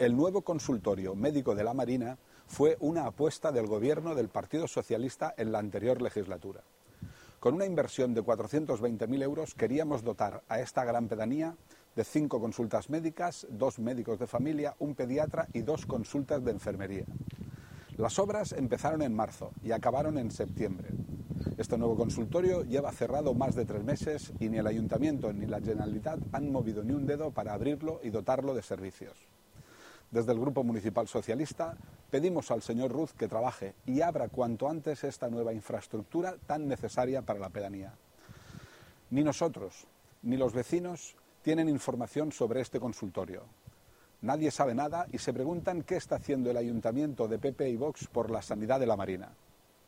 El nuevo consultorio médico de la Marina fue una apuesta del gobierno del Partido Socialista en la anterior legislatura. Con una inversión de 420.000 euros queríamos dotar a esta gran pedanía de cinco consultas médicas, dos médicos de familia, un pediatra y dos consultas de enfermería. Las obras empezaron en marzo y acabaron en septiembre. Este nuevo consultorio lleva cerrado más de tres meses y ni el Ayuntamiento ni la Generalitat han movido ni un dedo para abrirlo y dotarlo de servicios. Desde el Grupo Municipal Socialista pedimos al señor Ruz que trabaje y abra cuanto antes esta nueva infraestructura tan necesaria para la pedanía. Ni nosotros ni los vecinos tienen información sobre este consultorio. Nadie sabe nada y se preguntan qué está haciendo el ayuntamiento de PP y Vox por la sanidad de la Marina.